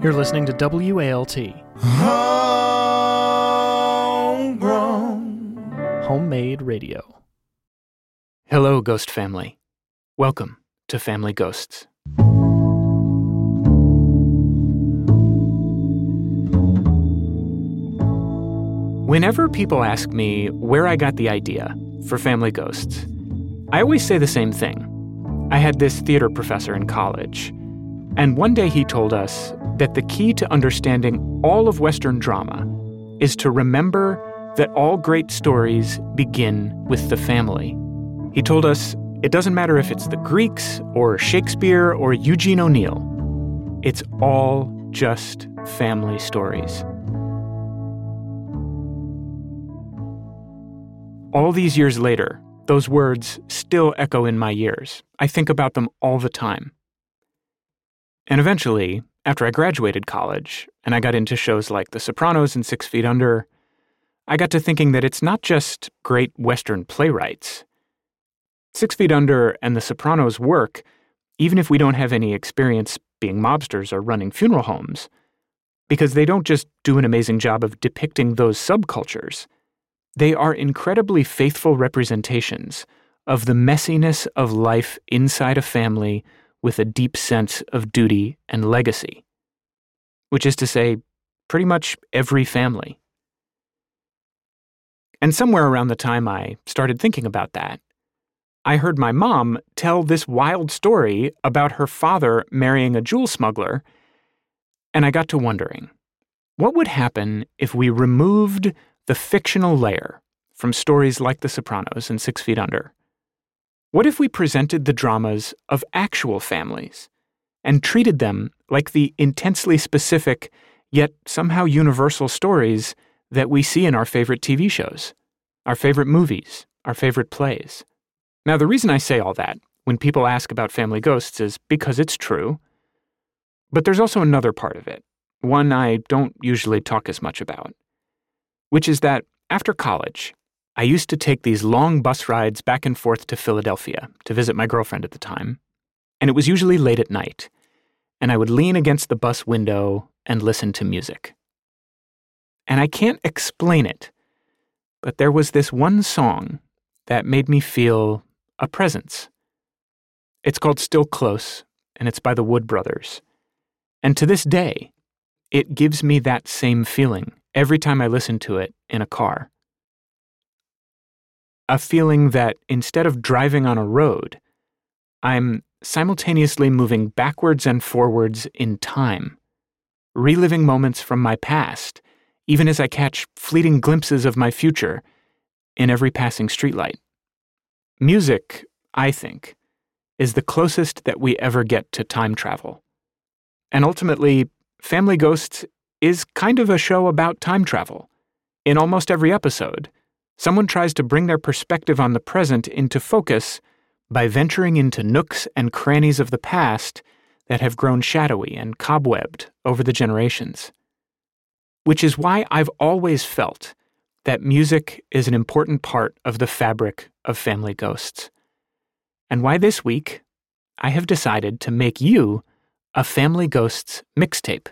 You're listening to WALT, Homegrown. homemade radio. Hello, Ghost Family. Welcome to Family Ghosts. Whenever people ask me where I got the idea for Family Ghosts, I always say the same thing. I had this theater professor in college, and one day he told us that the key to understanding all of Western drama is to remember that all great stories begin with the family. He told us it doesn't matter if it's the Greeks or Shakespeare or Eugene O'Neill, it's all just family stories. All these years later, those words still echo in my ears. I think about them all the time. And eventually, after I graduated college and I got into shows like The Sopranos and Six Feet Under, I got to thinking that it's not just great Western playwrights. Six Feet Under and The Sopranos work even if we don't have any experience being mobsters or running funeral homes, because they don't just do an amazing job of depicting those subcultures. They are incredibly faithful representations of the messiness of life inside a family with a deep sense of duty and legacy, which is to say, pretty much every family. And somewhere around the time I started thinking about that, I heard my mom tell this wild story about her father marrying a jewel smuggler, and I got to wondering what would happen if we removed the fictional layer from stories like The Sopranos and Six Feet Under? What if we presented the dramas of actual families and treated them like the intensely specific, yet somehow universal stories that we see in our favorite TV shows, our favorite movies, our favorite plays? Now, the reason I say all that when people ask about family ghosts is because it's true. But there's also another part of it, one I don't usually talk as much about, which is that after college, I used to take these long bus rides back and forth to Philadelphia to visit my girlfriend at the time, and it was usually late at night, and I would lean against the bus window and listen to music. And I can't explain it, but there was this one song that made me feel a presence. It's called Still Close, and it's by the Wood Brothers. And to this day, it gives me that same feeling every time I listen to it in a car. A feeling that instead of driving on a road, I'm simultaneously moving backwards and forwards in time, reliving moments from my past, even as I catch fleeting glimpses of my future in every passing streetlight. Music, I think, is the closest that we ever get to time travel. And ultimately, Family Ghosts is kind of a show about time travel. In almost every episode, someone tries to bring their perspective on the present into focus by venturing into nooks and crannies of the past that have grown shadowy and cobwebbed over the generations. Which is why I've always felt that music is an important part of the fabric of Family Ghosts. And why this week, I have decided to make you a Family Ghosts mixtape.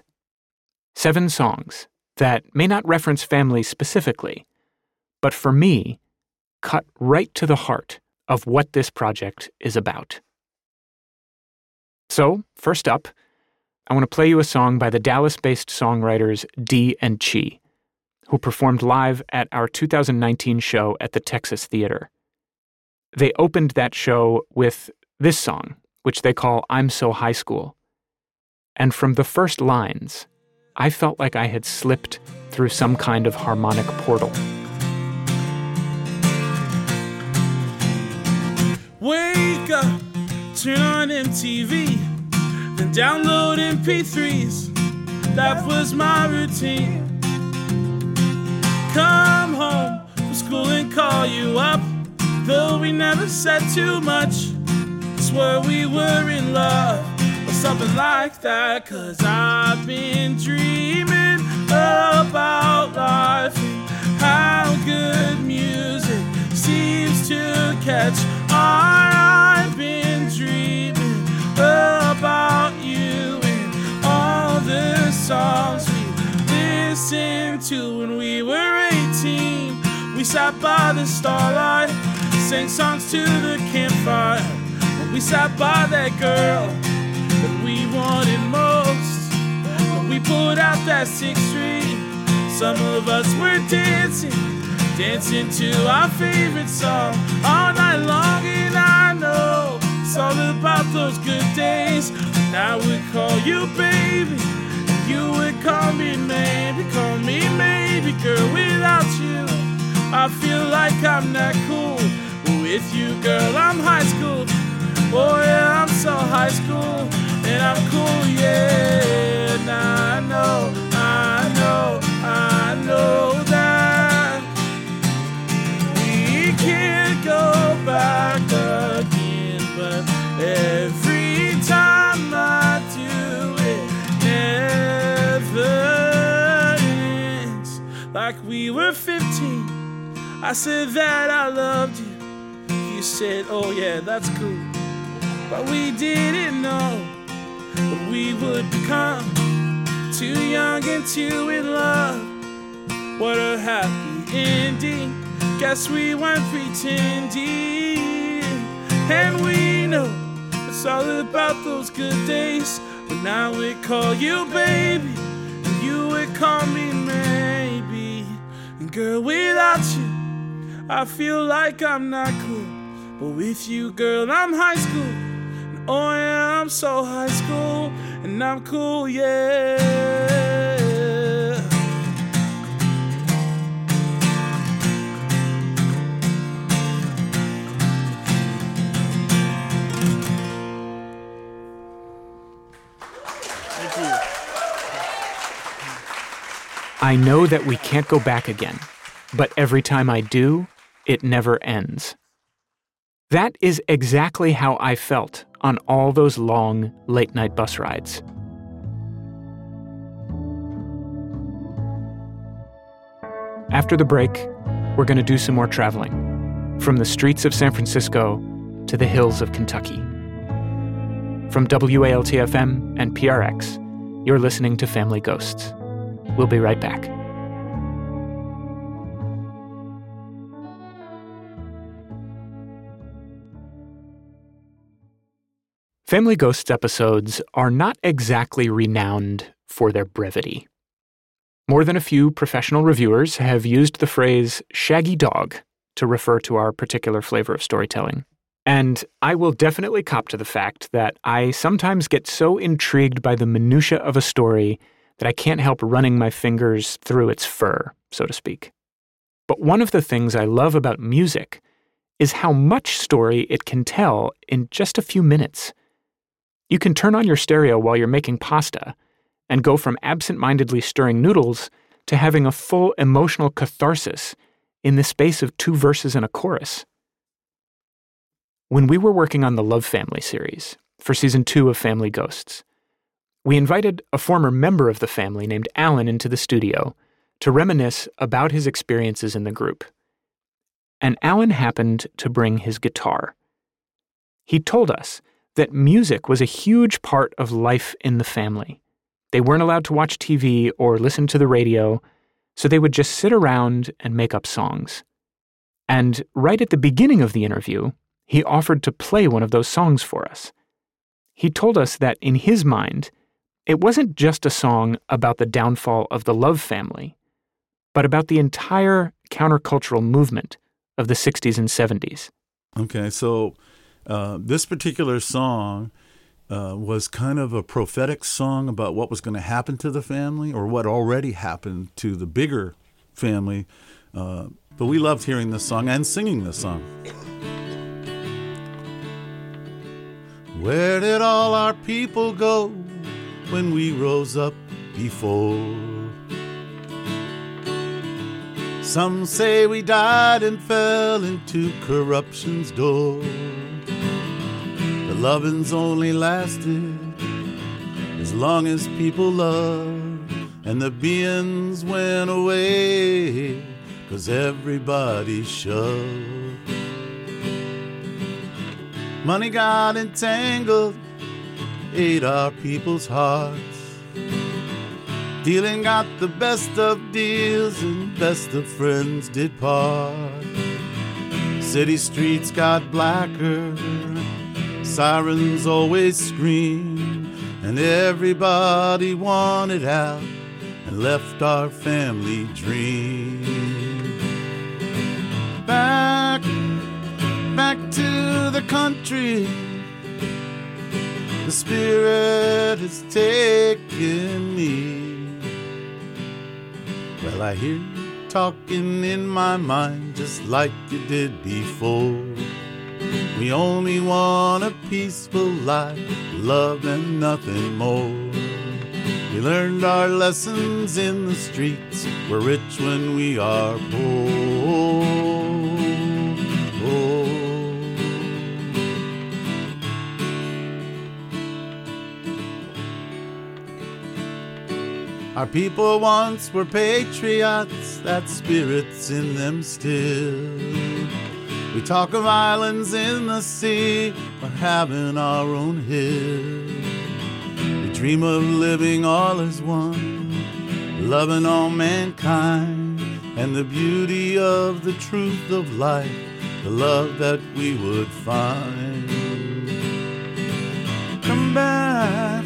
Seven songs that may not reference family specifically, but for me, cut right to the heart of what this project is about. So, first up, I want to play you a song by the Dallas based songwriters D and Chi, who performed live at our 2019 show at the Texas Theater. They opened that show with this song, which they call I'm So High School. And from the first lines, I felt like I had slipped through some kind of harmonic portal. Wake up, turn on MTV, then download MP3s. That was my routine. Come home from school and call you up, though we never said too much. Swore we were in love, or something like that. Cause I've been dreaming about life and how good music seems to catch listened to when we were 18. We sat by the starlight, sang songs to the campfire. When we sat by that girl that we wanted most. When we pulled out that sixth street, some of us were dancing, dancing to our favorite song all night long. And I know it's all about those good days. When I would call you baby, and you would call me maybe, call me maybe, girl. Without you, I feel like I'm not cool. With you, girl, I'm high school. Oh yeah, I'm so high school, and I'm cool, yeah. Now I know, I know, I know we were 15, I said that I loved you. You said, oh yeah, that's cool. But we didn't know what we would become. Too young and too in love. What a happy ending. Guess we weren't pretending. And we know it's all about those good days. But now we call you baby, and you would call me. Girl, without you, I feel like I'm not cool. But with you, girl, I'm high school. And oh yeah, I'm so high school. And I'm cool, yeah. I know that we can't go back again, but every time I do, it never ends. That is exactly how I felt on all those long late night bus rides. After the break, we're going to do some more traveling from the streets of San Francisco to the hills of Kentucky. From WALTFM and PRX, you're listening to Family Ghosts. We'll be right back. Family Ghosts episodes are not exactly renowned for their brevity. More than a few professional reviewers have used the phrase shaggy dog to refer to our particular flavor of storytelling. And I will definitely cop to the fact that I sometimes get so intrigued by the minutiae of a story that I can't help running my fingers through its fur, so to speak. But one of the things I love about music is how much story it can tell in just a few minutes. You can turn on your stereo while you're making pasta and go from absent mindedly stirring noodles to having a full emotional catharsis in the space of two verses and a chorus. When we were working on the Love Family series for season two of Family Ghosts, we invited a former member of the family named Alan into the studio to reminisce about his experiences in the group. And Alan happened to bring his guitar. He told us that music was a huge part of life in the family. They weren't allowed to watch TV or listen to the radio, so they would just sit around and make up songs. And right at the beginning of the interview, he offered to play one of those songs for us. He told us that in his mind, it wasn't just a song about the downfall of the Love family, but about the entire countercultural movement of the 60s and 70s. Okay, so uh, this particular song uh, was kind of a prophetic song about what was going to happen to the family or what already happened to the bigger family. Uh, but we loved hearing this song and singing this song. Where did all our people go when we rose up before? Some say we died and fell into corruption's door. The lovin's only lasted as long as people loved, and the beings went away, cause everybody shoved. Money got entangled, ate our people's hearts. Dealing got the best of deals and best of friends did part. City streets got blacker, sirens always scream, and everybody wanted out and left our family dream. Back, back to the country. The spirit has taken me. Well, I hear you talking in my mind just like you did before. We only want a peaceful life, love and nothing more. We learned our lessons in the streets. We're rich when we are poor. Our people once were patriots, that spirit's in them still. We talk of islands in the sea, or having our own hill. We dream of living all as one, loving all mankind, and the beauty of the truth of life, the love that we would find. Come back,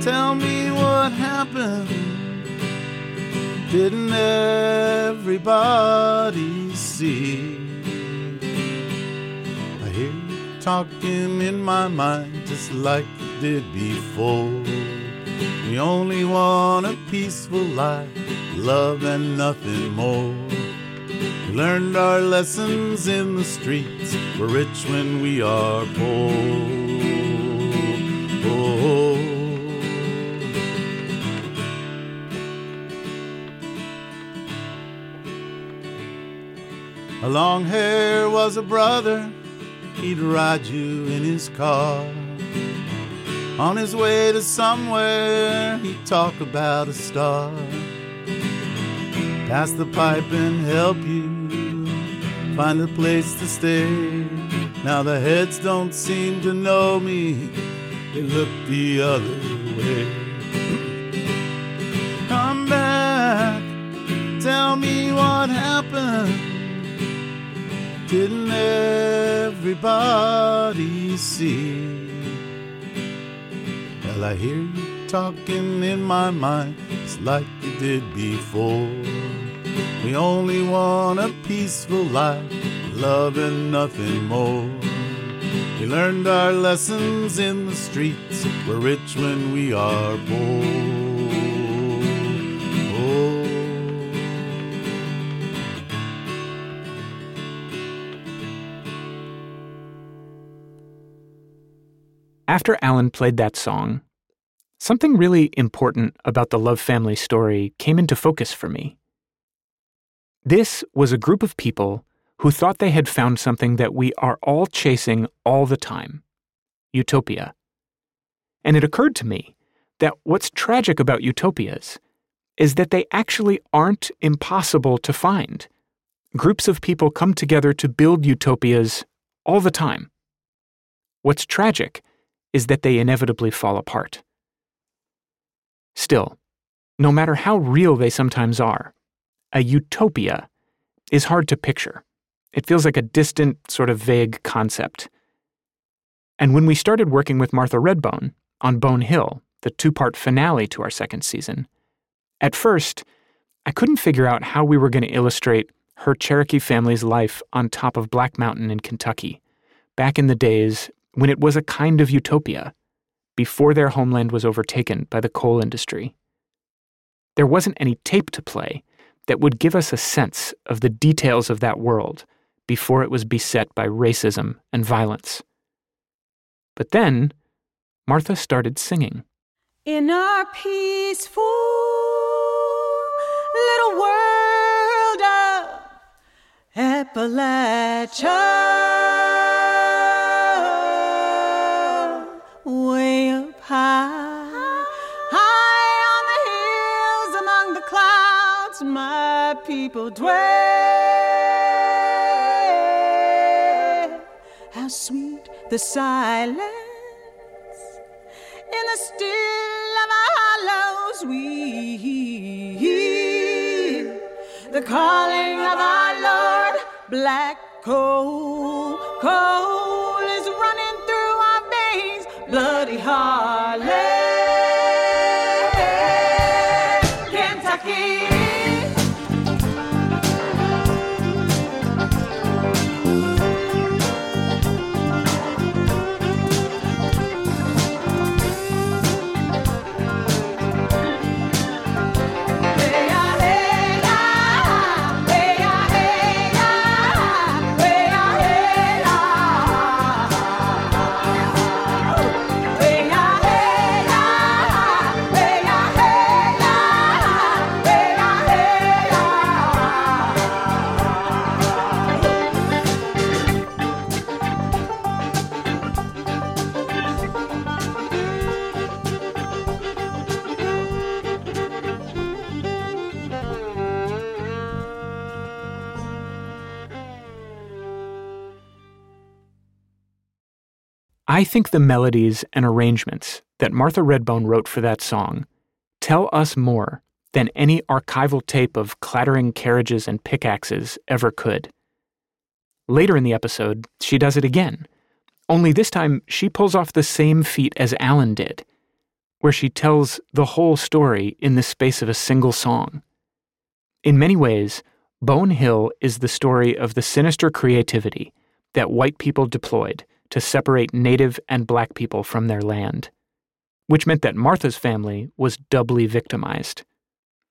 tell me what happened. Didn't everybody see? I hear you talking in my mind just like you did before. We only want a peaceful life, love and nothing more. We learned our lessons in the streets. We're rich when we are poor. A long hair was a brother, he'd ride you in his car. On his way to somewhere, he'd talk about a star. Pass the pipe and help you find a place to stay. Now the heads don't seem to know me, they look the other way. Come back, tell me what happened. Didn't everybody see? Well, I hear you talking in my mind, it's like you did before. We only want a peaceful life, love and nothing more. We learned our lessons in the streets, we're rich when we are poor. After Alan played that song, something really important about the Love family story came into focus for me. This was a group of people who thought they had found something that we are all chasing all the time utopia. And it occurred to me that what's tragic about utopias is that they actually aren't impossible to find. Groups of people come together to build utopias all the time. What's tragic is that they inevitably fall apart. Still, no matter how real they sometimes are, a utopia is hard to picture. It feels like a distant, sort of vague concept. And when we started working with Martha Redbone on Bone Hill, the two part finale to our second season, at first, I couldn't figure out how we were going to illustrate her Cherokee family's life on top of Black Mountain in Kentucky, back in the days when it was a kind of utopia, before their homeland was overtaken by the coal industry. There wasn't any tape to play that would give us a sense of the details of that world before it was beset by racism and violence. But then, Martha started singing. In our peaceful little world of Appalachia, people dwell. How sweet the silence in the still of our hollows we hear the calling of our Lord black coal. I think the melodies and arrangements that Martha Redbone wrote for that song tell us more than any archival tape of clattering carriages and pickaxes ever could. Later in the episode, she does it again, only this time she pulls off the same feat as Alan did, where she tells the whole story in the space of a single song. In many ways, Bone Hill is the story of the sinister creativity that white people deployed to separate native and black people from their land, which meant that Martha's family was doubly victimized.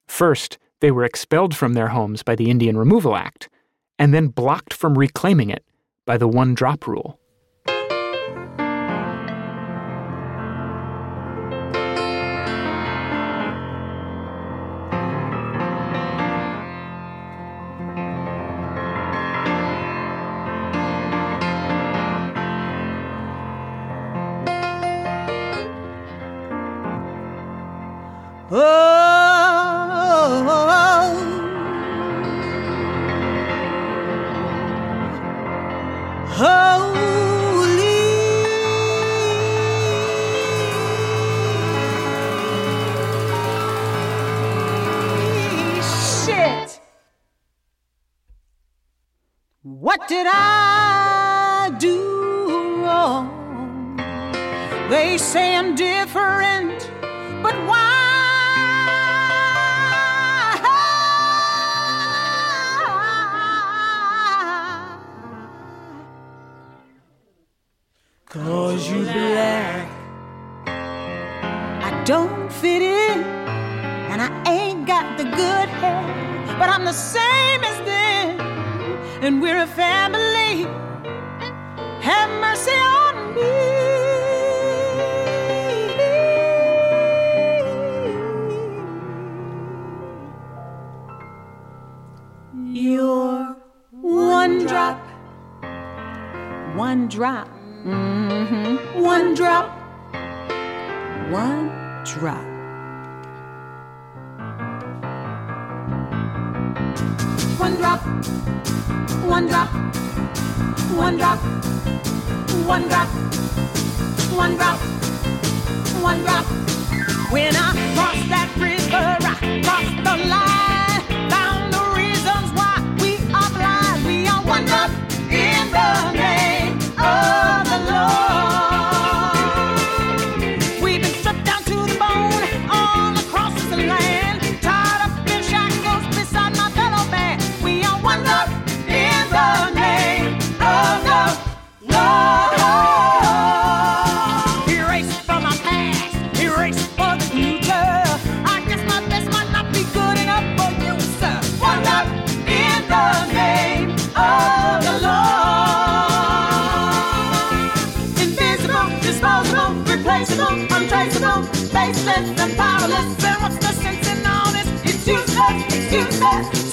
First, they were expelled from their homes by the Indian Removal Act, and then blocked from reclaiming it by the one drop rule. You're one drop, one drop, hmm one drop. One drop. One drop, one drop, one drop, one drop, one drop, one drop. When I cross that river, I cross the line. It's useless,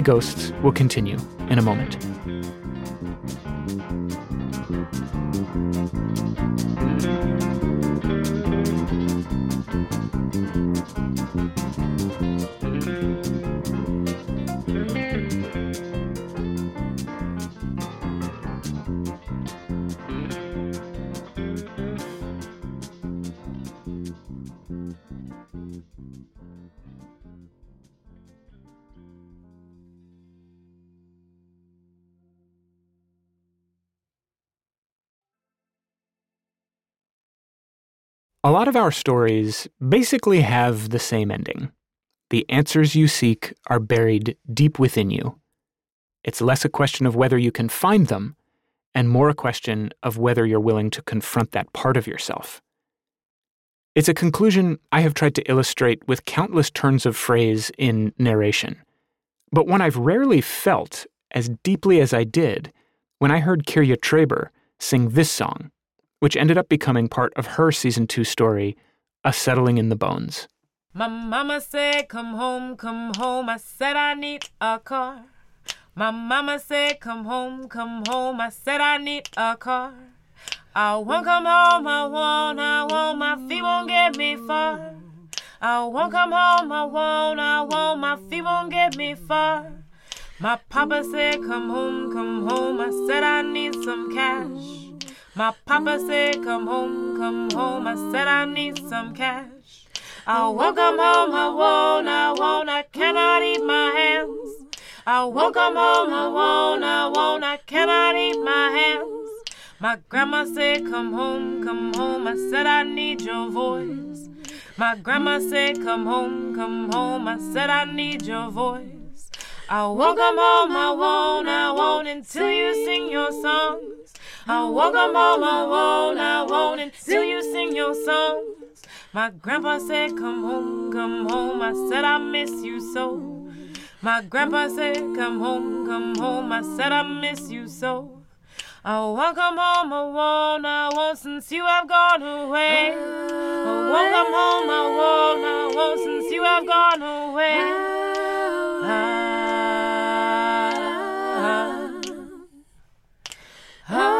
Family Ghosts will continue in a moment. A lot of our stories basically have the same ending. The answers you seek are buried deep within you. It's less a question of whether you can find them and more a question of whether you're willing to confront that part of yourself. It's a conclusion I have tried to illustrate with countless turns of phrase in narration, but one I've rarely felt as deeply as I did when I heard Kirja Treber sing this song which ended up becoming part of her season two story, A Settling in the Bones. My mama said, Come home, come home. I said, I need a car. My mama said, Come home, come home. I said, I need a car. I won't come home, I won't, I won't. My feet won't get me far. I won't come home, I won't, I won't. My feet won't get me far. My papa said, Come home, come home. I said, I need some cash. My papa said, Come home, come home. I said, I need some cash. I won't come home, I won't, I won't, I cannot eat my hands. I won't come home, I won't, I won't, I cannot eat my hands. My grandma said, Come home, come home. I said, I need your voice. My grandma said, Come home, come home. I said, I need your voice. I won't come home, I won't, I won't until you sing your songs. I come home, I won't, I won't until you sing your songs. My grandpa said, Come home, come home. I said, I miss you so. My grandpa said, Come home, come home. I said, I miss you so. I won't come home, I won't, I won't since you have gone away. I won't come home, I won't, I won't since you have gone away. I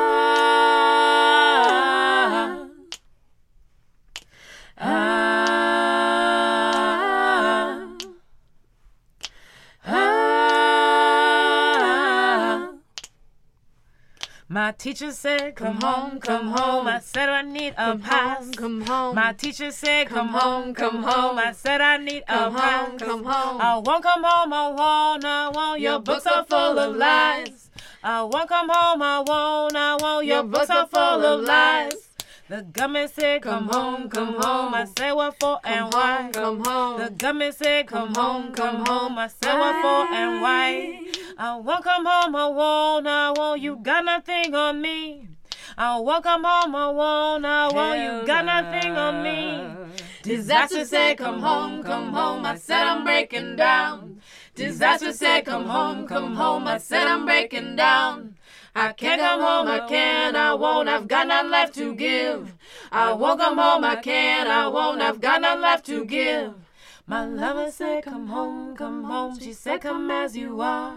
My teacher said, Come home, come home. I said, I need a pass. Come home. My teacher said, Come home, come home. I said, I need a pass. Come home. I won't come home, I won't, I won't. Your books are full of lies. I won't come home, I won't, I won't. Your books are full of lies. The government said, Come home, come home. I said, What for and why? Come home. The government said, Come home, come home. I said, What for and why? I won't come home, I won't, I won't. You got nothing on me. I won't come home, I won't, I won't. You got nothing on me. Disaster said, Come home, come home. I said, I'm breaking down. Disaster said, Come home, come home. I said, I'm breaking down. I can't come home, I can't, I won't, I've got nothing left to give. I won't come home, I can't, I won't, I've got nothing left to give. My lover said, Come home, come home. She said, Come as you are.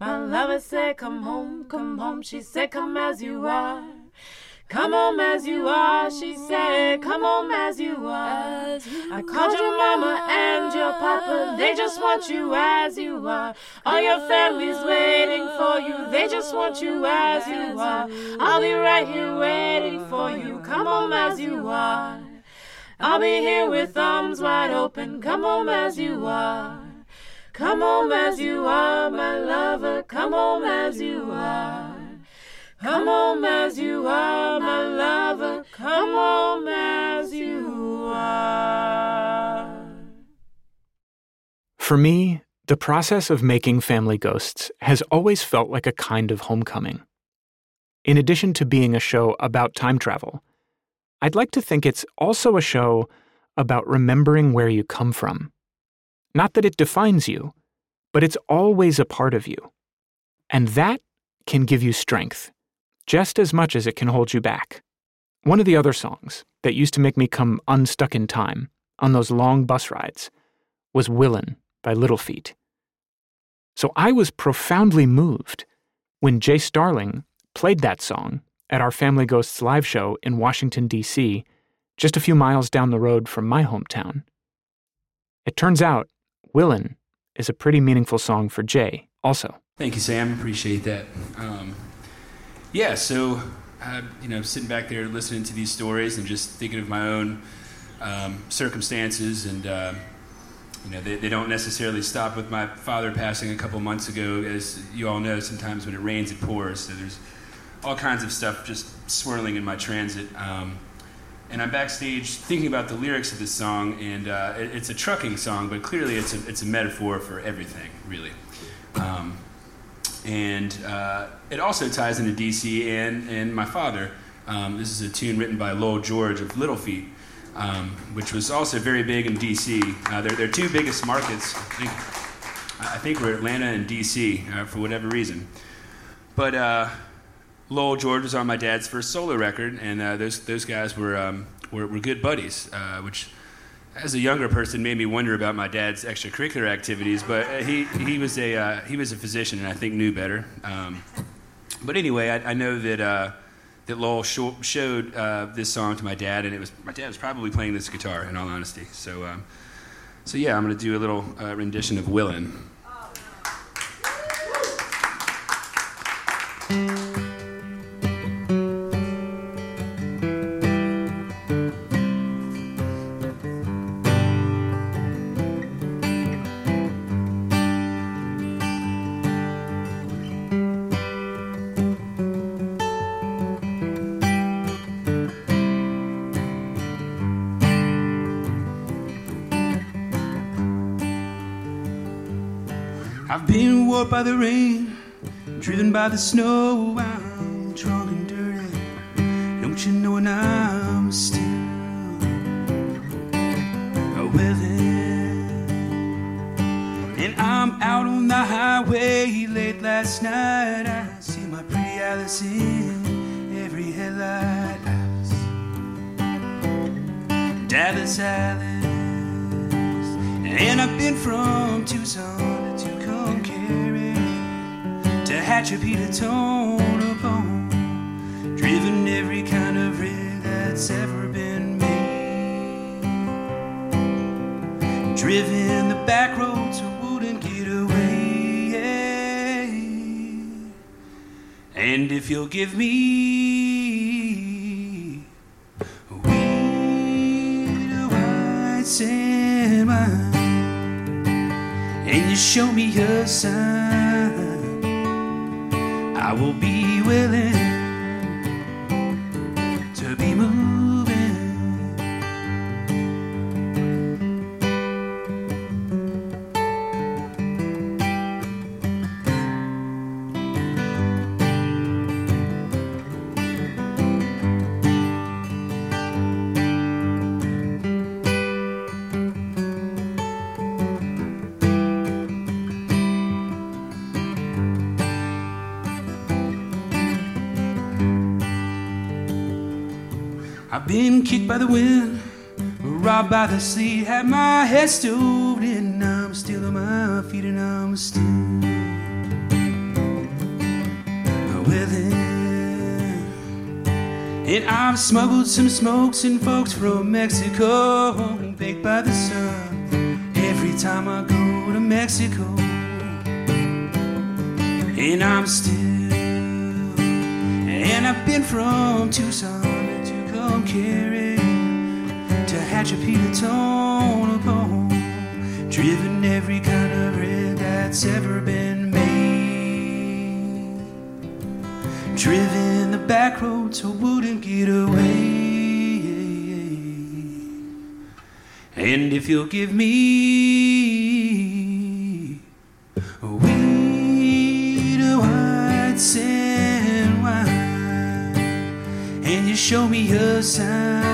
My lover said, Come home, come home. She said, Come as you are. Come home as you are, she said. Come home as you are. I called your mama and your papa. They just want you as you are. All your family's waiting for you. They just want you as you are. I'll be right here waiting for you. Come home as you are. I'll be here with arms wide open. Come home as you are. Come home as you are, my lover. Come home as you are. Come home as you are, my lover. Come home as you are. For me, the process of making Family Ghosts has always felt like a kind of homecoming. In addition to being a show about time travel, I'd like to think it's also a show about remembering where you come from not that it defines you, but it's always a part of you. And that can give you strength, just as much as it can hold you back. One of the other songs that used to make me come unstuck in time on those long bus rides was Willin' by Little Feat. So I was profoundly moved when Jay Starling played that song at our Family Ghosts live show in Washington, D.C., just a few miles down the road from my hometown. It turns out Willin is a pretty meaningful song for Jay, also. Thank you, Sam. Appreciate that. Um, yeah, so uh, you know, sitting back there listening to these stories and just thinking of my own um, circumstances, and uh, you know, they, they don't necessarily stop with my father passing a couple months ago. As you all know, sometimes when it rains, it pours. So there's all kinds of stuff just swirling in my transit. Um, and I'm backstage thinking about the lyrics of this song, and uh, it, it's a trucking song, but clearly it's a, it's a metaphor for everything, really. Um, and uh, it also ties into DC and, and my father. Um, this is a tune written by Lowell George of Little Feat, um, which was also very big in DC. Uh, they're their two biggest markets, I think, I think were Atlanta and DC uh, for whatever reason. But uh, Lowell George was on my dad's first solo record, and uh, those, those guys were, um, were, were, good buddies, uh, which as a younger person made me wonder about my dad's extracurricular activities but uh, he, he, was a, uh, he was a physician and i think knew better. Um, but anyway i, I know that, uh, that lowell sh- showed uh, this song to my dad and it was my dad was probably playing this guitar in all honesty. So, um, so yeah i'm going to do a little uh, rendition of willin by the rain, driven by the snow. I'm Tehachapi, Tonopah, driven every kind of rig that's ever been made, driven the back roads so wouldn't get away. And if you'll give me a weed of white sand wine and you show me a sign, will be willing by the wind, robbed by the sea, had my head stove in. I'm still on my feet and I'm still willing. And I've smuggled some smokes and folks from Mexico, baked by the sun. Every time I go to Mexico, and I'm still. And I've been from Tucson to Tucumcari Tehachapi to, Tonopah, driven every kind of rig that's ever been made, driven the back roads so wouldn't get away. And if you'll give me a weed of white sand wine and you show me a sign,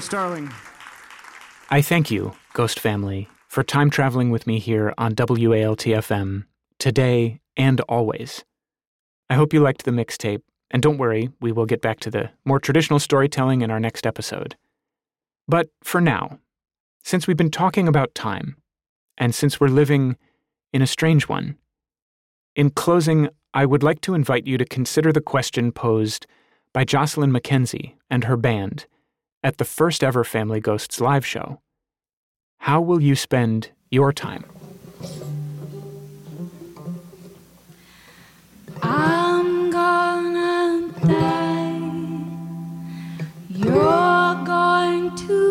Starling, I thank you, Ghost Family, for time traveling with me here on WALTFM today and always. I hope you liked the mixtape, and don't worry, we will get back to the more traditional storytelling in our next episode. But for now, since we've been talking about time, and since we're living in a strange one, in closing, I would like to invite you to consider the question posed by Jocelyn Mackenzie and her band at the first ever Family Ghosts live show. How will you spend your time? I'm gonna die. You're going to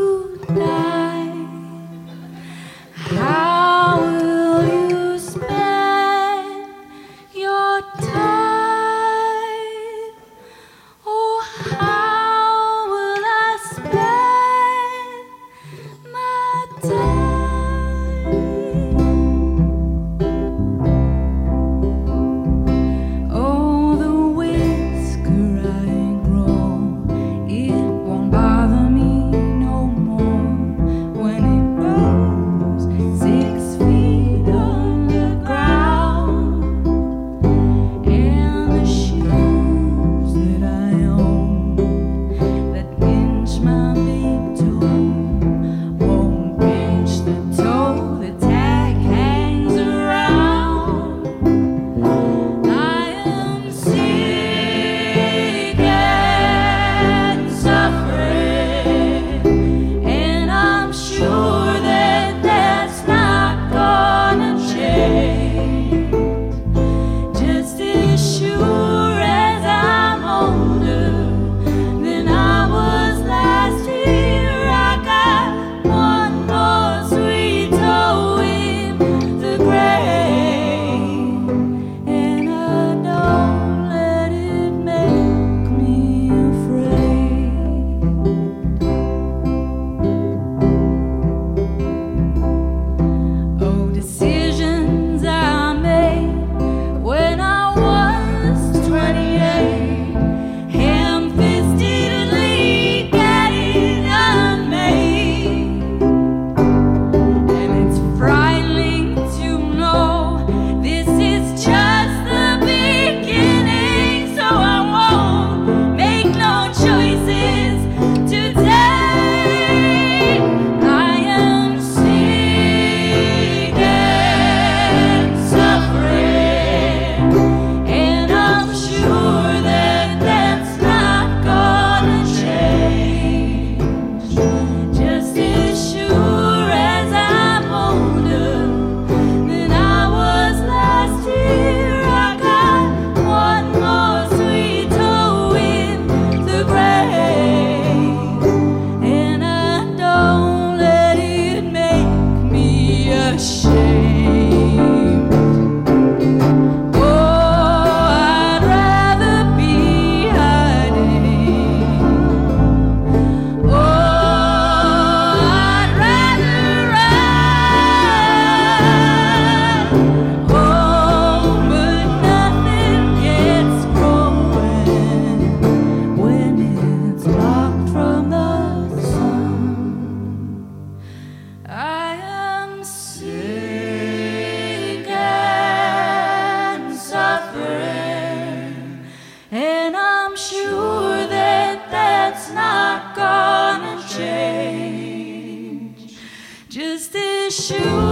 shoes.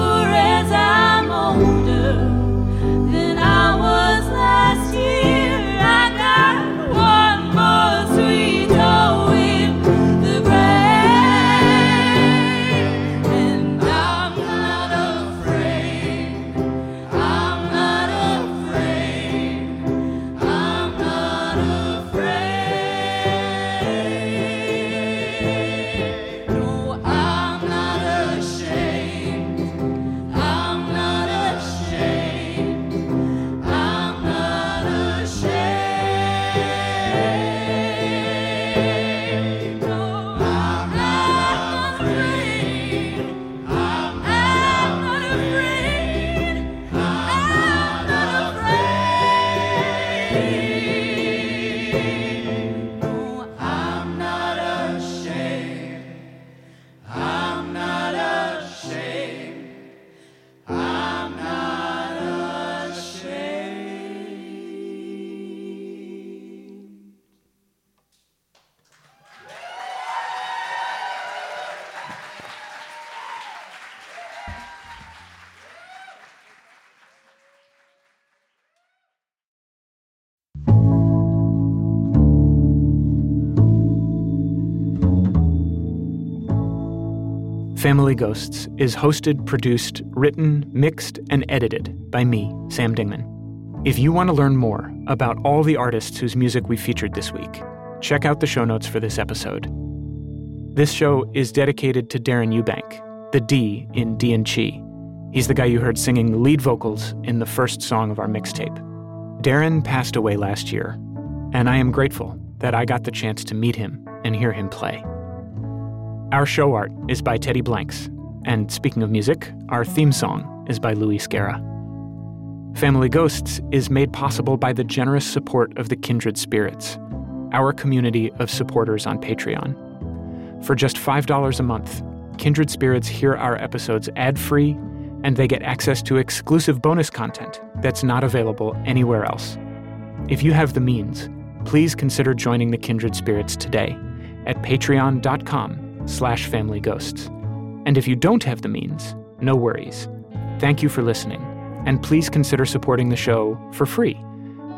Family Ghosts is hosted, produced, written, mixed, and edited by me, Sam Dingman. If you want to learn more about all the artists whose music we featured this week, check out the show notes for this episode. This show is dedicated to Darren Eubank, the D in D and Chi. He's the guy you heard singing the lead vocals in the first song of our mixtape. Darren passed away last year, and I am grateful that I got the chance to meet him and hear him play. Our show art is by Teddy Blanks, and speaking of music, our theme song is by Louis Scara. Family Ghosts is made possible by the generous support of the Kindred Spirits, our community of supporters on Patreon. For just $5 a month, Kindred Spirits hear our episodes ad free and they get access to exclusive bonus content that's not available anywhere else. If you have the means, please consider joining the Kindred Spirits today at patreon.com slash familyghosts. And if you don't have the means, no worries. Thank you for listening, and please consider supporting the show for free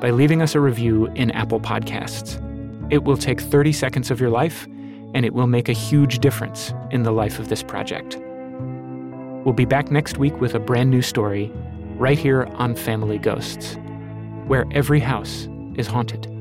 by leaving us a review in Apple Podcasts. It will take 30 seconds of your life, and it will make a huge difference in the life of this project. We'll be back next week with a brand new story right here on Family Ghosts, where every house is haunted.